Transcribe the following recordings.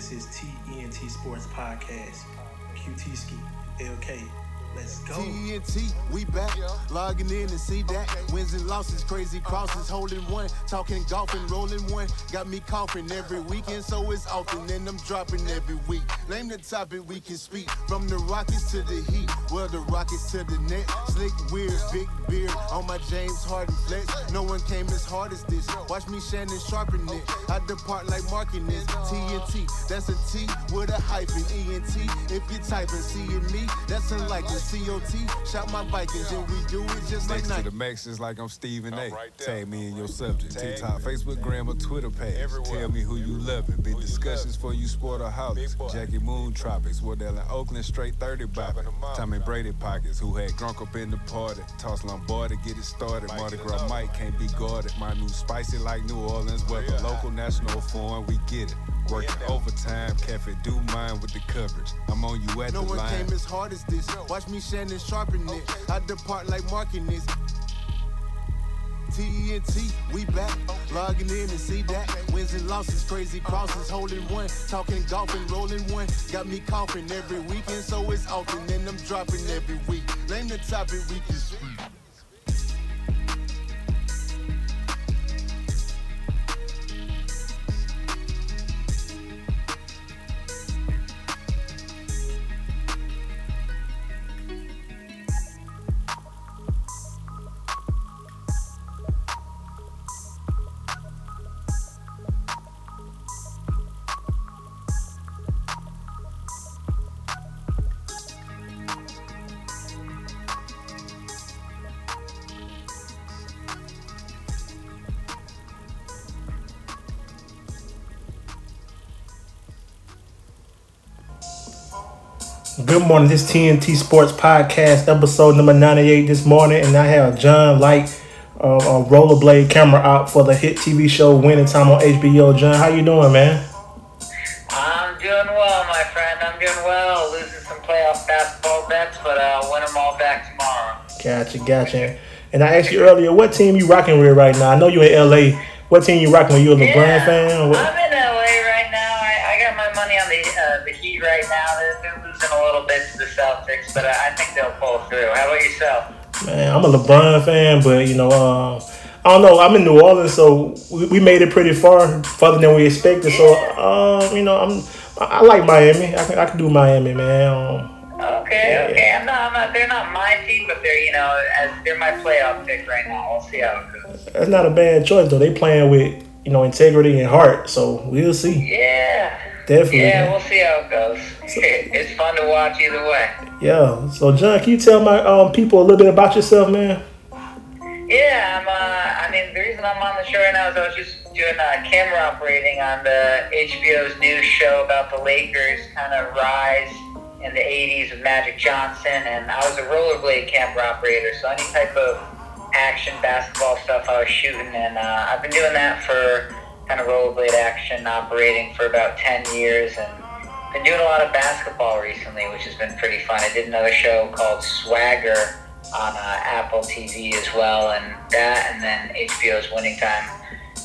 This is TENT Sports Podcast. QT Ski, LK. TNT, we back. Logging in and see that. Wins and losses, crazy crosses, holding one. Talking golf and rolling one. Got me coughing every weekend, so it's often. And I'm dropping every week. Name the topic we can speak. From the Rockets to the Heat. Well, the Rockets to the net. Slick, weird, big beard on my James Harden flex. No one came as hard as this. Watch me Shannon sharpen it. I depart like marking this. TNT, that's a T with a hyphen. ENT, if you're typing, seeing me, that's unlikely. COT, shout my Vikings, and we do it just like Next to the max is like I'm Stephen A. I'm right. Tag me in your subject. Tag TikTok, me. Facebook, Gram, or Twitter page. Everywhere. Tell me who you loving. Big Who you discussions for you sport or houses. Jackie Moon Tropics. Wardell in Oakland, straight 30 bopping. Dropping them off. Tommy Brady pockets. Who had drunk up in the party. Toss Lombardi, get it started. Mike Mardi in Gras love. Mike can't be guarded. My new spicy like New Orleans weather. Real. Local, national, foreign, we get it. Working in overtime, cafe do mine with the coverage. I'm on you at No the line. No one came as hard as this. Watch me Shannon sharpen it. I depart like marking this. TNT, we back. Logging in and see that. Wins and losses, crazy uh-huh. crosses, holding one. Talking golf and rolling one. Got me coughing every weekend, so it's often. And I'm dropping every week. Name the topic we can speak. Good morning. This TNT Sports Podcast, episode number 98 this morning. And I have John Lyke, uh, a rollerblade camera out for the hit TV show Winning Time on HBO. John, how you doing, man? I'm doing well, my friend. I'm doing well. Losing some playoff basketball bets, but I'll win them all back tomorrow. Gotcha, gotcha. And I asked you earlier, what team you rocking with right now? I know you in LA. What team you rocking with? You a LeBron yeah, fan? But I, I think they'll pull through. How about yourself? Man, I'm a LeBron fan, but you know, uh, I don't know. I'm in New Orleans, so we, we made it pretty far, farther than we expected. So, uh, you know, I'm I, I like Miami. I can, I can do Miami, man. Um, Okay, Yeah. okay. I'm not, I'm not. They're not my team, but they're you know, as they're my playoff pick right now. We'll see how it goes. that's not a bad choice though. They playing with you know integrity and heart, so we'll see. Yeah. Definitely. Yeah, we'll see how it goes. it's fun to watch either way. Yeah. So, John, can you tell my um, people a little bit about yourself, man? Yeah, I'm. Uh, I mean, the reason I'm on the show right now is I was just doing uh, camera operating on the HBO's new show about the Lakers' kind of rise in the '80s with Magic Johnson, and I was a rollerblade camera operator, so any type of action basketball stuff I was shooting, and uh, I've been doing that for kind of rollerblade action operating for about 10 years, and been doing a lot of basketball recently, which has been pretty fun. I did another show called Swagger on uh, Apple TV as well, and that, and then HBO's Winning Time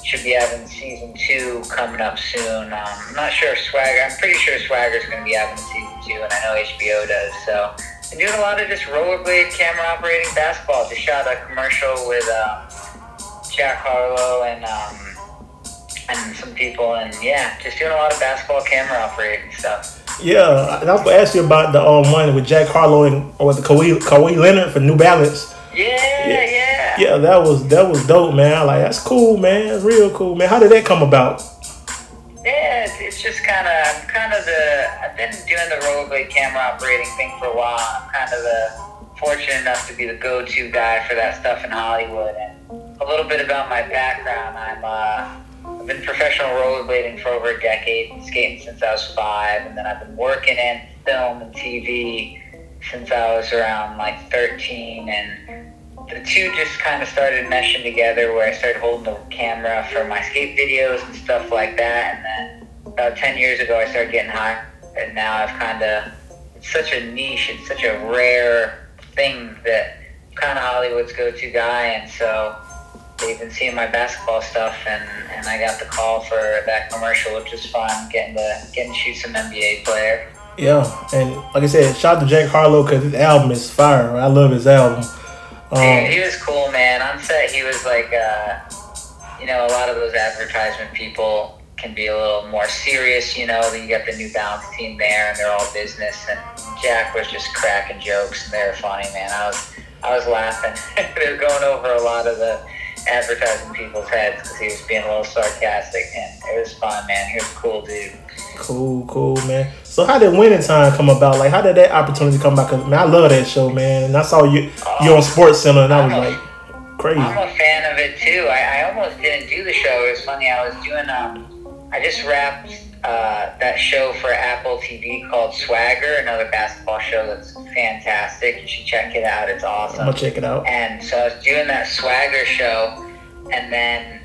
should be having season two coming up soon. Um, I'm not sure if Swagger. I'm pretty sure Swagger's going to be having season two, and I know HBO does. So I'm doing a lot of just rollerblade camera operating basketball. Just shot a commercial with um, Jack Harlow and. Um, and some people, and yeah, just doing a lot of basketball camera operating stuff. Yeah, and I was gonna ask you about the um, one with Jack Harlow and or the Kawhi, Kawhi Leonard for New Balance. Yeah, yeah. Yeah, yeah. that was that was dope, man. Like that's cool, man. Real cool, man. How did that come about? Yeah, it's, it's just kind of, I'm kind of the, I've been doing the rollerblade camera operating thing for a while. I'm kind of the, fortunate enough to be the go-to guy for that stuff in Hollywood. And a little bit about my background, I'm, uh, I've been professional rollerblading for over a decade, skating since I was five, and then I've been working in film and TV since I was around like 13, and the two just kind of started meshing together where I started holding the camera for my skate videos and stuff like that. And then about 10 years ago, I started getting hired. And now I've kind of, it's such a niche, it's such a rare thing that I'm kind of Hollywood's go to guy. And so they've been seeing my basketball stuff, and, and I got the call for that commercial, which was fun, getting to getting to shoot some NBA player. Yeah, and like I said, shout out to Jack Harlow because his album is fire. I love his album. Um, Dude, he was cool, man. On set, he was like, uh, you know, a lot of those advertisement people can be a little more serious, you know. Then you got the New Balance team there, and they're all business. And Jack was just cracking jokes, and they were funny, man. I was, I was laughing. they were going over a lot of the advertising people's heads because he was being a little sarcastic, and it was fun, man. He was a cool dude. Cool, cool, man. So how did Winning Time come about? Like, how did that opportunity come about? Cause man, I love that show, man. And I saw you you on Sports Center, and I was like, crazy. I'm a fan of it too. I, I almost didn't do the show. It was funny. I was doing um, I just wrapped uh, that show for Apple TV called Swagger, another basketball show that's fantastic. You should check it out. It's awesome. I'll check it out. And so I was doing that Swagger show, and then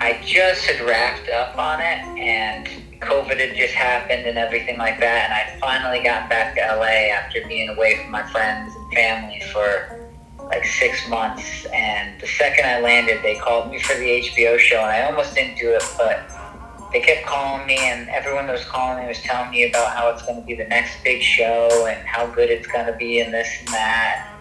I just had wrapped up on it, and COVID had just happened and everything like that. And I finally got back to LA after being away from my friends and family for like six months. And the second I landed, they called me for the HBO show, and I almost didn't do it, but they kept calling me, and everyone that was calling me was telling me about how it's going to be the next big show and how good it's going to be, and this and that.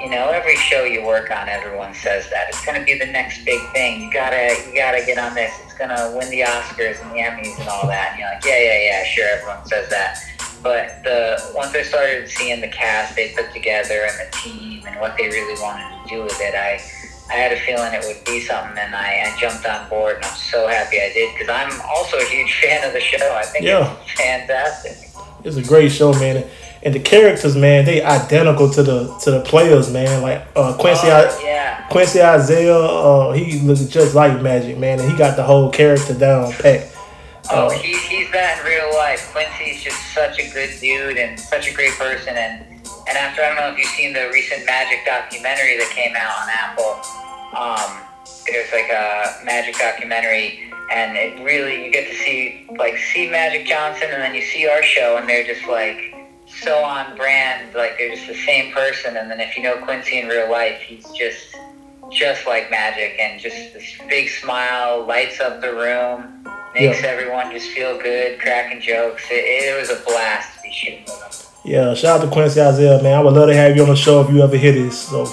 You know, every show you work on, everyone says that it's going to be the next big thing. You gotta, you gotta get on this. It's going to win the Oscars and the Emmys and all that. And you're like, yeah, yeah, yeah, sure. Everyone says that. But the once I started seeing the cast they put together and the team and what they really wanted to do with it, I I had a feeling it would be something, and I, I jumped on board, and I'm so happy I did because I'm also a huge fan of the show. I think yeah. it's fantastic. It's a great show, man, and the characters, man, they identical to the to the players, man. Like uh, Quincy, oh, yeah. Quincy Isaiah, uh, he looks just like Magic, man, and he got the whole character down pat. Oh, uh, he's, he's that in real life. Quincy's just such a good dude and such a great person, and and after I don't know if you've seen the recent Magic documentary that came out on Apple um, there's like a Magic documentary, and it really you get to see like see Magic Johnson, and then you see our show, and they're just like so on brand, like they're just the same person. And then if you know Quincy in real life, he's just just like Magic, and just this big smile lights up the room, makes yeah. everyone just feel good, cracking jokes. It, it was a blast to be shooting with him. Yeah, shout out to Quincy Isaiah, man. I would love to have you on the show if you ever hear this. So.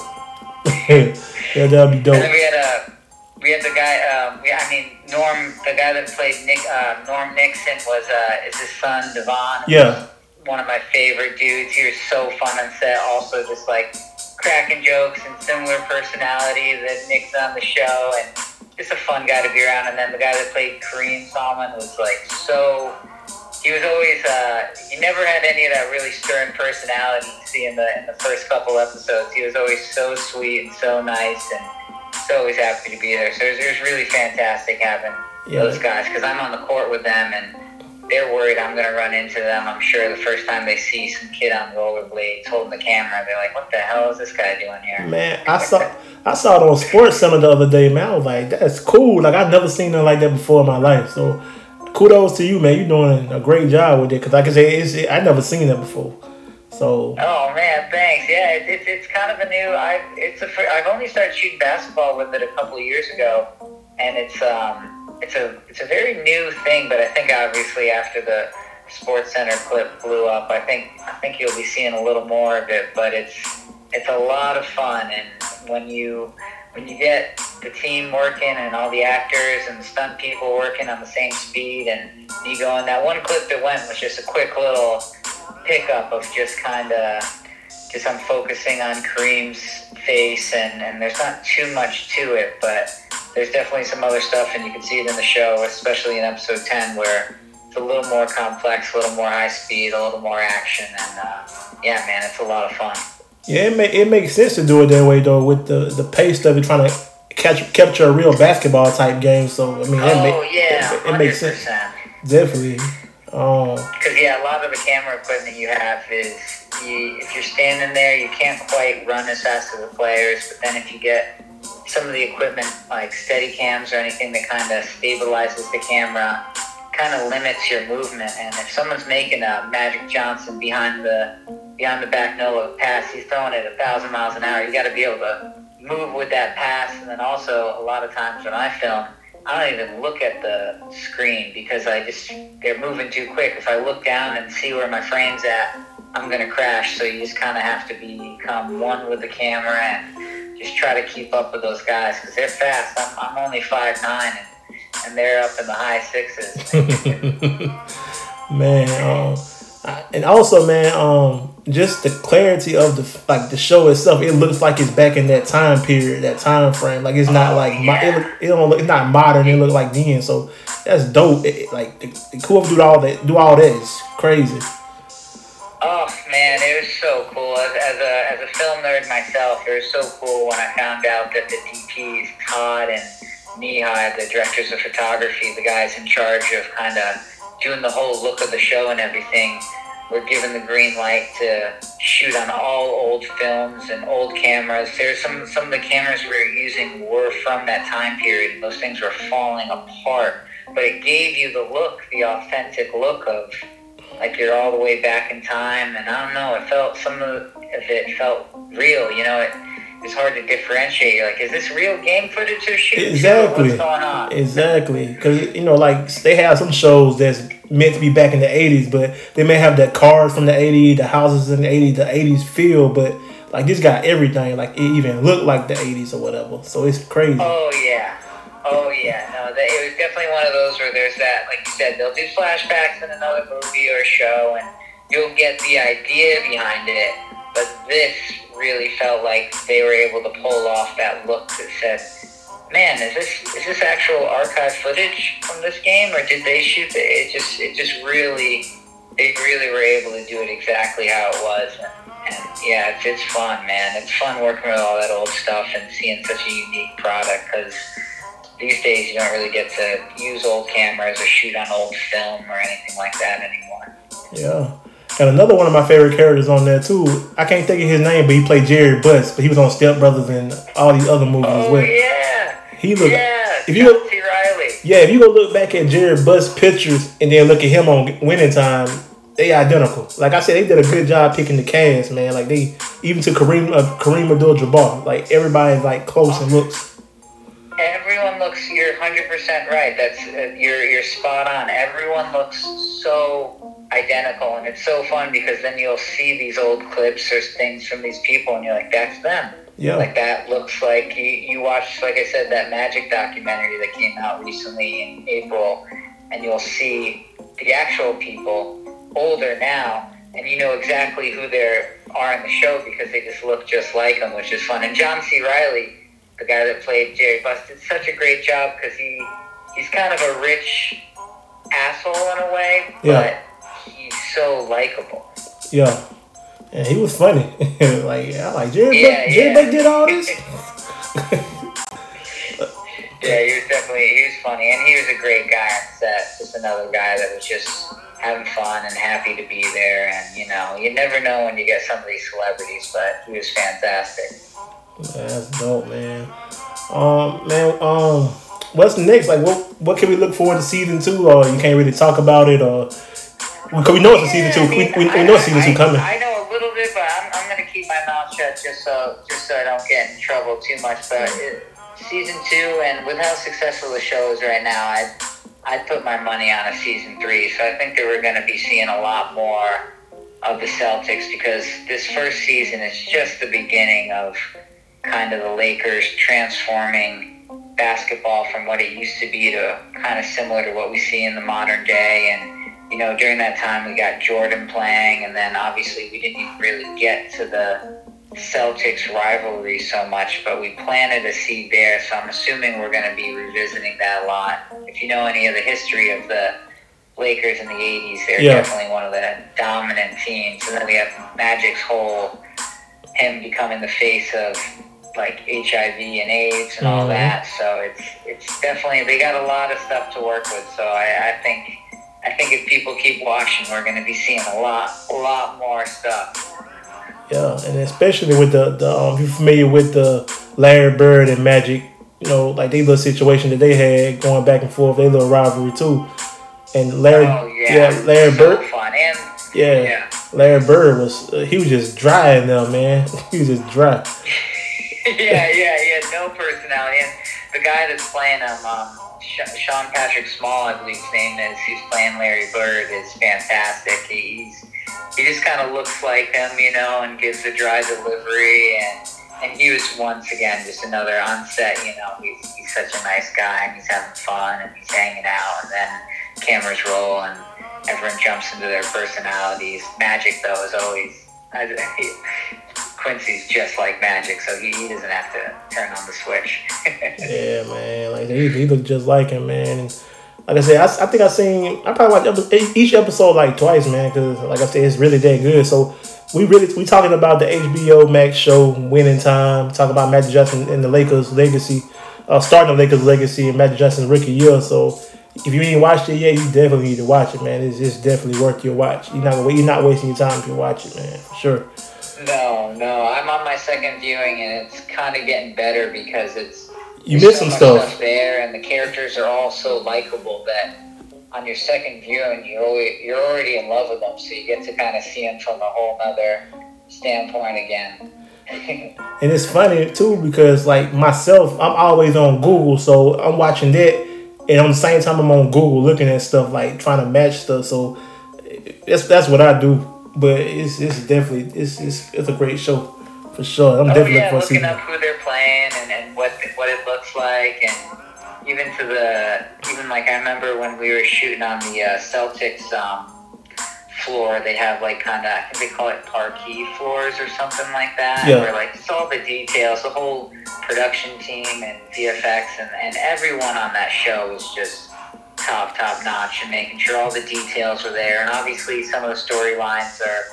Yeah, that'd be dope. And then we had a we had the guy. Um, we, I mean, Norm, the guy that played Nick, uh, Norm Nixon was uh, is his son DeVaughn. Yeah. One of my favorite dudes. He was so fun on set. Also, just like cracking jokes and similar personality that Nick's on the show, and just a fun guy to be around. And then the guy that played Kareem Solomon was like so he was always uh, he never had any of that really stern personality you see in the in the first couple episodes. He was always so sweet and so nice and so always happy to be there. So it was, it was really fantastic having yeah. those guys because I'm on the court with them and they're worried I'm going to run into them. I'm sure the first time they see some kid on rollerblades holding the camera, they're like, "What the hell is this guy doing here?" Man, I saw I saw it on Sports Center the other day. Man, I was like, "That's cool." Like I've never seen nothing like that before in my life. So kudos to you, man. You're doing a great job with it. Cause like I say, it's, it, I never seen that before. So. Oh man, thanks. Yeah, it's it, it's kind of a new. I it's a. I've only started shooting basketball with it a couple of years ago, and it's um it's a it's a very new thing. But I think obviously after the Sports Center clip blew up, I think I think you'll be seeing a little more of it. But it's it's a lot of fun, and when you when you get the team working and all the actors and stunt people working on the same speed and you go in that one clip that went was just a quick little pickup of just kind of just I'm focusing on Kareem's face and, and there's not too much to it but there's definitely some other stuff and you can see it in the show especially in episode 10 where it's a little more complex a little more high speed a little more action and uh, yeah man it's a lot of fun. Yeah, it, may, it makes sense to do it that way though, with the the pace of it, trying to catch capture a real basketball type game. So I mean, oh, make, yeah, it, it makes sense. Definitely. Because um, yeah, a lot of the camera equipment you have is you, if you're standing there, you can't quite run as fast as the players. But then if you get some of the equipment like steady cams or anything that kind of stabilizes the camera, kind of limits your movement. And if someone's making a Magic Johnson behind the behind the back no look pass, he's throwing it a thousand miles an hour. You got to be able to move with that pass, and then also a lot of times when I film, I don't even look at the screen because I just they're moving too quick. If I look down and see where my frame's at, I'm gonna crash. So you just kind of have to become one with the camera and just try to keep up with those guys because they're fast. I'm, I'm only five nine and, and they're up in the high sixes. man, um, and also, man, um, just the clarity of the like the show itself. It looks like it's back in that time period, that time frame. Like it's not like mo- it, look, it don't look, it's not modern. It look like then. So that's dope. It, it- like the, whoever do all that, do all that is crazy. Oh man, it was so cool. As, as a as a film nerd myself, it was so cool when I found out that the DPs Todd and Mihai, the directors of photography, the guys in charge of kind of doing the whole look of the show and everything, were given the green light to shoot on all old films and old cameras. There's some some of the cameras we were using were from that time period, those things were falling apart. But it gave you the look, the authentic look of like you're all the way back in time and I don't know, it felt some of it felt real, you know, it it's hard to differentiate. You're like, is this real game footage or shit? Exactly. What's going on? Exactly, because you know, like they have some shows that's meant to be back in the '80s, but they may have that cars from the '80s, the houses in the '80s, the '80s feel, but like this got everything. Like it even looked like the '80s or whatever. So it's crazy. Oh yeah. Oh yeah. No, it was definitely one of those where there's that, like you said, they'll do flashbacks in another movie or show, and you'll get the idea behind it. But this really felt like they were able to pull off that look that said, "Man, is this is this actual archive footage from this game, or did they shoot it?" It just it just really they really were able to do it exactly how it was. And, and yeah, it's, it's fun, man. It's fun working with all that old stuff and seeing such a unique product because these days you don't really get to use old cameras or shoot on old film or anything like that anymore. Yeah. And another one of my favorite characters on there too. I can't think of his name, but he played Jerry Buss, but he was on Step Brothers and all these other movies as Oh well. yeah, He look yeah. if you look Reilly. Yeah, if you go look back at Jerry Buss pictures and then look at him on Winning Time, they identical. Like I said, they did a good job picking the cast, man. Like they even to Kareem uh, Kareem Abdul-Jabbar, like everybody's like close and looks. Everyone looks. You're 100 percent right. That's uh, you're you're spot on. Everyone looks so identical, and it's so fun because then you'll see these old clips or things from these people, and you're like, that's them. Yeah, Like that looks like you, you watched, like I said, that magic documentary that came out recently in April, and you'll see the actual people older now, and you know exactly who they are in the show because they just look just like them, which is fun. And John C. Reilly, the guy that played Jerry Buss, did such a great job because he he's kind of a rich asshole in a way, Yeah. but he's so likable. yeah, and he was funny. like I like Jerry. Yeah, Buss, Jerry yeah. Did all this. Yeah, he was definitely he was funny, and he was a great guy on set. Just another guy that was just having fun and happy to be there. And you know, you never know when you get some of these celebrities, but he was fantastic. That's dope, man. Um, man, um, what's next? Like, what what can we look forward to season two? Or you can't really talk about it, or because we know it's a season two. I we, we, we know it's season two coming. I know a my mouth shut just so just so I don't get in trouble too much. But it, season two, and with how successful the show is right now, I I put my money on a season three. So I think that we're gonna be seeing a lot more of the Celtics because this first season is just the beginning of kind of the Lakers transforming basketball from what it used to be to kind of similar to what we see in the modern day. And, you know, during that time we got Jordan playing, and then obviously we didn't even really get to the Celtics rivalry so much, but we planted a seed there, so I'm assuming we're going to be revisiting that a lot. If you know any of the history of the Lakers in the 80s, they're Yeah. definitely one of the dominant teams. And then we have Magic's whole him becoming the face of like HIV and AIDS and all Mhm. that. So it's it's definitely they got a lot of stuff to work with. So I, I think I think if people keep watching, we're going to be seeing a lot a lot more stuff. Yeah, and especially with the, the um, if you're familiar with the Larry Bird and Magic, you know, like they little situation that they had going back and forth, they little rivalry too. And Larry, Oh yeah, yeah, Larry so Bird, fun and yeah, yeah. Larry Bird was uh, he was just dry in there, man. he was just dry. yeah, yeah, he had no personality. And the guy that's playing him, um, Sean Patrick Small, I believe his name is, who's playing Larry Bird, is fantastic. He's he just kind of looks like him, you know, and gives a dry delivery. And and he was once again just another on set, you know, he's he's such a nice guy and he's having fun and he's hanging out. And then cameras roll and everyone jumps into their personalities. Magic though is always. Quincy's just like magic, so he, he doesn't have to turn on the switch. yeah, man. Like he, he looked just like him, man. And like I said, I, I think I seen I probably watched each episode like twice, man. Because like I said, it's really that good. So we really we talking about the HBO Max show Winning Time. Talk about Magic Johnson and the Lakers legacy, uh, starting the Lakers legacy and Magic Johnson's rookie year. So if you ain't watched it yet, you definitely need to watch it, man. It's just definitely worth your watch. You're not you're not wasting your time if you watch it, man, for sure. No, no, I'm on my second viewing, and it's kind of getting better because it's you miss some stuff. stuff there, and the characters are all so likable that on your second viewing, you always, you're already in love with them, so you get to kind of see them from a whole other standpoint again. and it's funny too because like myself, I'm always on Google, so I'm watching that, and on the same time I'm on Google looking at stuff like trying to match stuff. So that's that's what I do but it's it's definitely it's it's, it's a great show for sure. I'm oh, definitely yeah, looking up who they're playing and, and what what it looks like, and even to the even like I remember when we were shooting on the uh, Celtics um, floor, they have like kind of I think they call it parquet floors or something like that. Yeah. Where like it's all the details, the whole production team and VFX and, and everyone on that show was just top, top notch and making sure all the details are there. And obviously, some of the storylines are,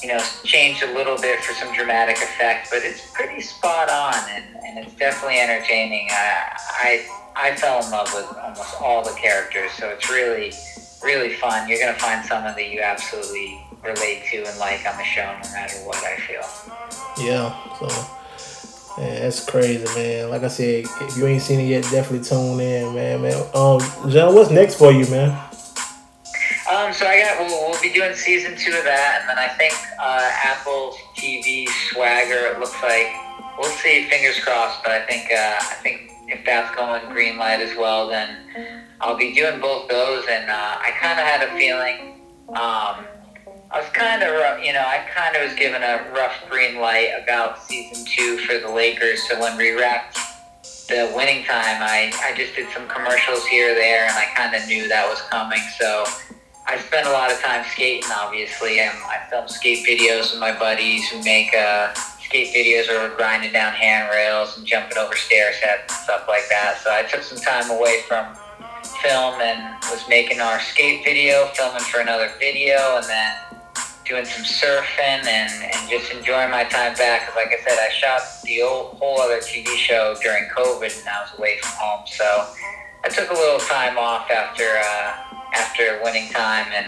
you know, changed a little bit for some dramatic effect, but it's pretty spot on and, and it's definitely entertaining. I, I, I fell in love with almost all the characters, so it's really, really fun. You're going to find someone that you absolutely relate to and like on the show, no matter what I feel. Yeah, so Man, that's crazy, man. Like I said, if you ain't seen it yet, definitely tune in, man. Man, um, John, what's next for you, man? Um, so I got we'll, we'll be doing season two of that, and then I think uh, Apple TV Swagger. It looks like we'll see. Fingers crossed, but I think uh, I think if that's going green light as well, then I'll be doing both those. And uh, I kind of had a feeling. Um, I was kind of, you know, I kind of was given a rough green light about season two for the Lakers. So when we wrapped the winning time, I, I just did some commercials here there, and I kind of knew that was coming. So I spent a lot of time skating, obviously. and I filmed skate videos with my buddies who make uh, skate videos where we're grinding down handrails and jumping over stair sets and stuff like that. So I took some time away from film and was making our skate video, filming for another video, and then doing some surfing and, and just enjoying my time back. Because, like I said, I shot the old, whole other TV show during COVID, and I was away from home. So I took a little time off after uh, after winning time, and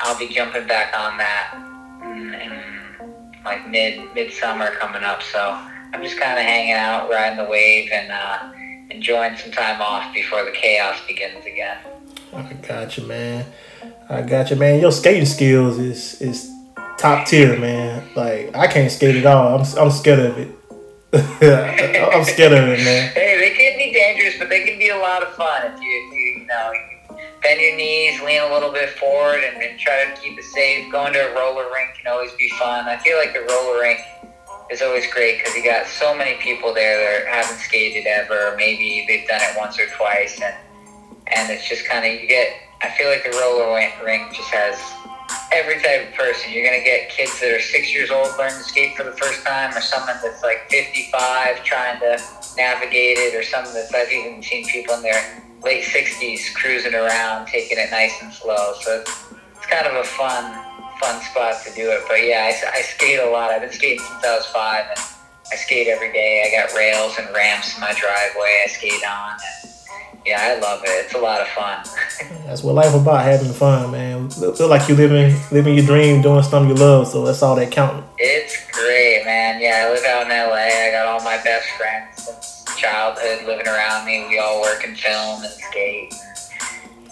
I'll be jumping back on that in, in like mid midsummer coming up. So I'm just kind of hanging out, riding the wave, and uh, enjoying some time off before the chaos begins again. I got you, man. I got you, man. Your skating skills is is top tier, man. Like I can't skate at all. I'm I'm scared of it. I'm scared of it, man. Hey, they can be dangerous, but they can be a lot of fun if you if you, you know bend your knees, lean a little bit forward, and, and try to keep it safe. Going to a roller rink can always be fun. I feel like the roller rink is always great because you got so many people there that haven't skated ever. Maybe they've done it once or twice, and and it's just kind of you get. I feel like the roller rink just has every type of person. You're gonna get kids that are six years old learning to skate for the first time, or someone that's like 55 trying to navigate it, or someone that's I've even seen people in their late 60s cruising around, taking it nice and slow. So it's, it's kind of a fun, fun spot to do it. But yeah, I, I skate a lot. I've been skating since I was five, and I skate every day. I got rails and ramps in my driveway. I skate on. And, yeah, I love it. It's a lot of fun. that's what life about, having fun, man. Feel like you living living your dream, doing something you love. So that's all that counts. It's great, man. Yeah, I live out in LA. I got all my best friends since childhood living around me. We all work in film and skate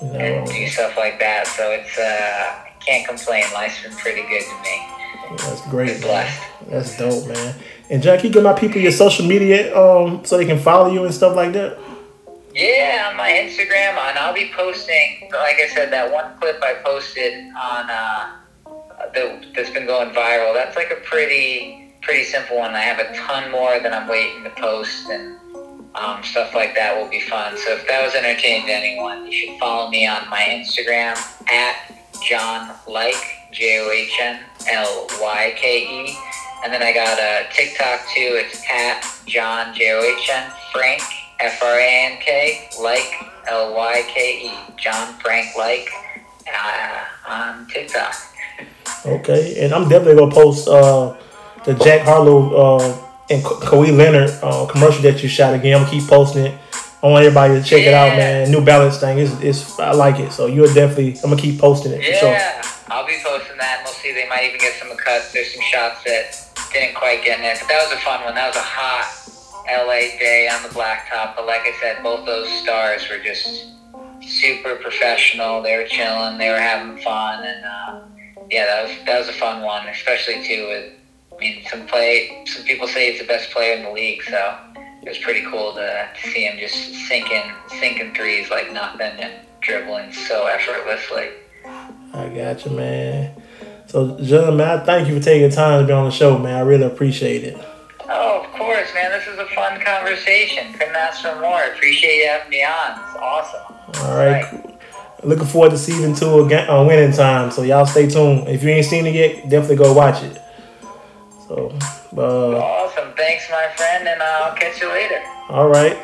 and, and do stuff like that. So it's uh, can't complain. Life's been pretty good to me. That's great, man. That's dope, man. And can you give my people your social media um, so they can follow you and stuff like that? Yeah, on my Instagram, and I'll be posting. Like I said, that one clip I posted on uh, the, that's been going viral. That's like a pretty pretty simple one. I have a ton more that I'm waiting to post, and um, stuff like that will be fun. So if that was entertaining to anyone, you should follow me on my Instagram at John Lyke J O H N L Y K E. And then I got a TikTok too. It's at John J O H N Frank F R A N K Lyke L Y K E John Frank Lyke uh, on TikTok. Okay, and I'm definitely gonna post uh, the Jack Harlow uh, and Kawhi Leonard uh, commercial that you shot again. I'm gonna keep posting it. I want everybody to check yeah. it out, man. New Balance thing is is I like it. So you're definitely I'm gonna keep posting it. Yeah, sure. I'll be posting that. And we'll see. They might even get some cuts. There's some shots that didn't quite get in there, but that was a fun one. That was a hot LA day on the blacktop. But like I said, both those stars were just super professional. They were chilling. They were having fun, and uh, yeah, that was that was a fun one, especially too with. I mean, some play. Some people say he's the best player in the league, so it was pretty cool to, to see him just sinking, sinking threes like nothing and dribbling so effortlessly. I got you, man. So, man, I thank you for taking time to be on the show, man. I really appreciate it. Course, man. This is a fun conversation. Couldn't ask for more. Appreciate you having me on. It's awesome. All right. right. Looking forward to season two again on uh, winning time. So y'all stay tuned. If you ain't seen it yet, definitely go watch it. So, uh, awesome. Thanks, my friend, and I'll catch you later. All right.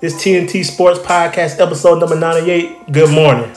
This TNT Sports Podcast, episode number 98. Good morning.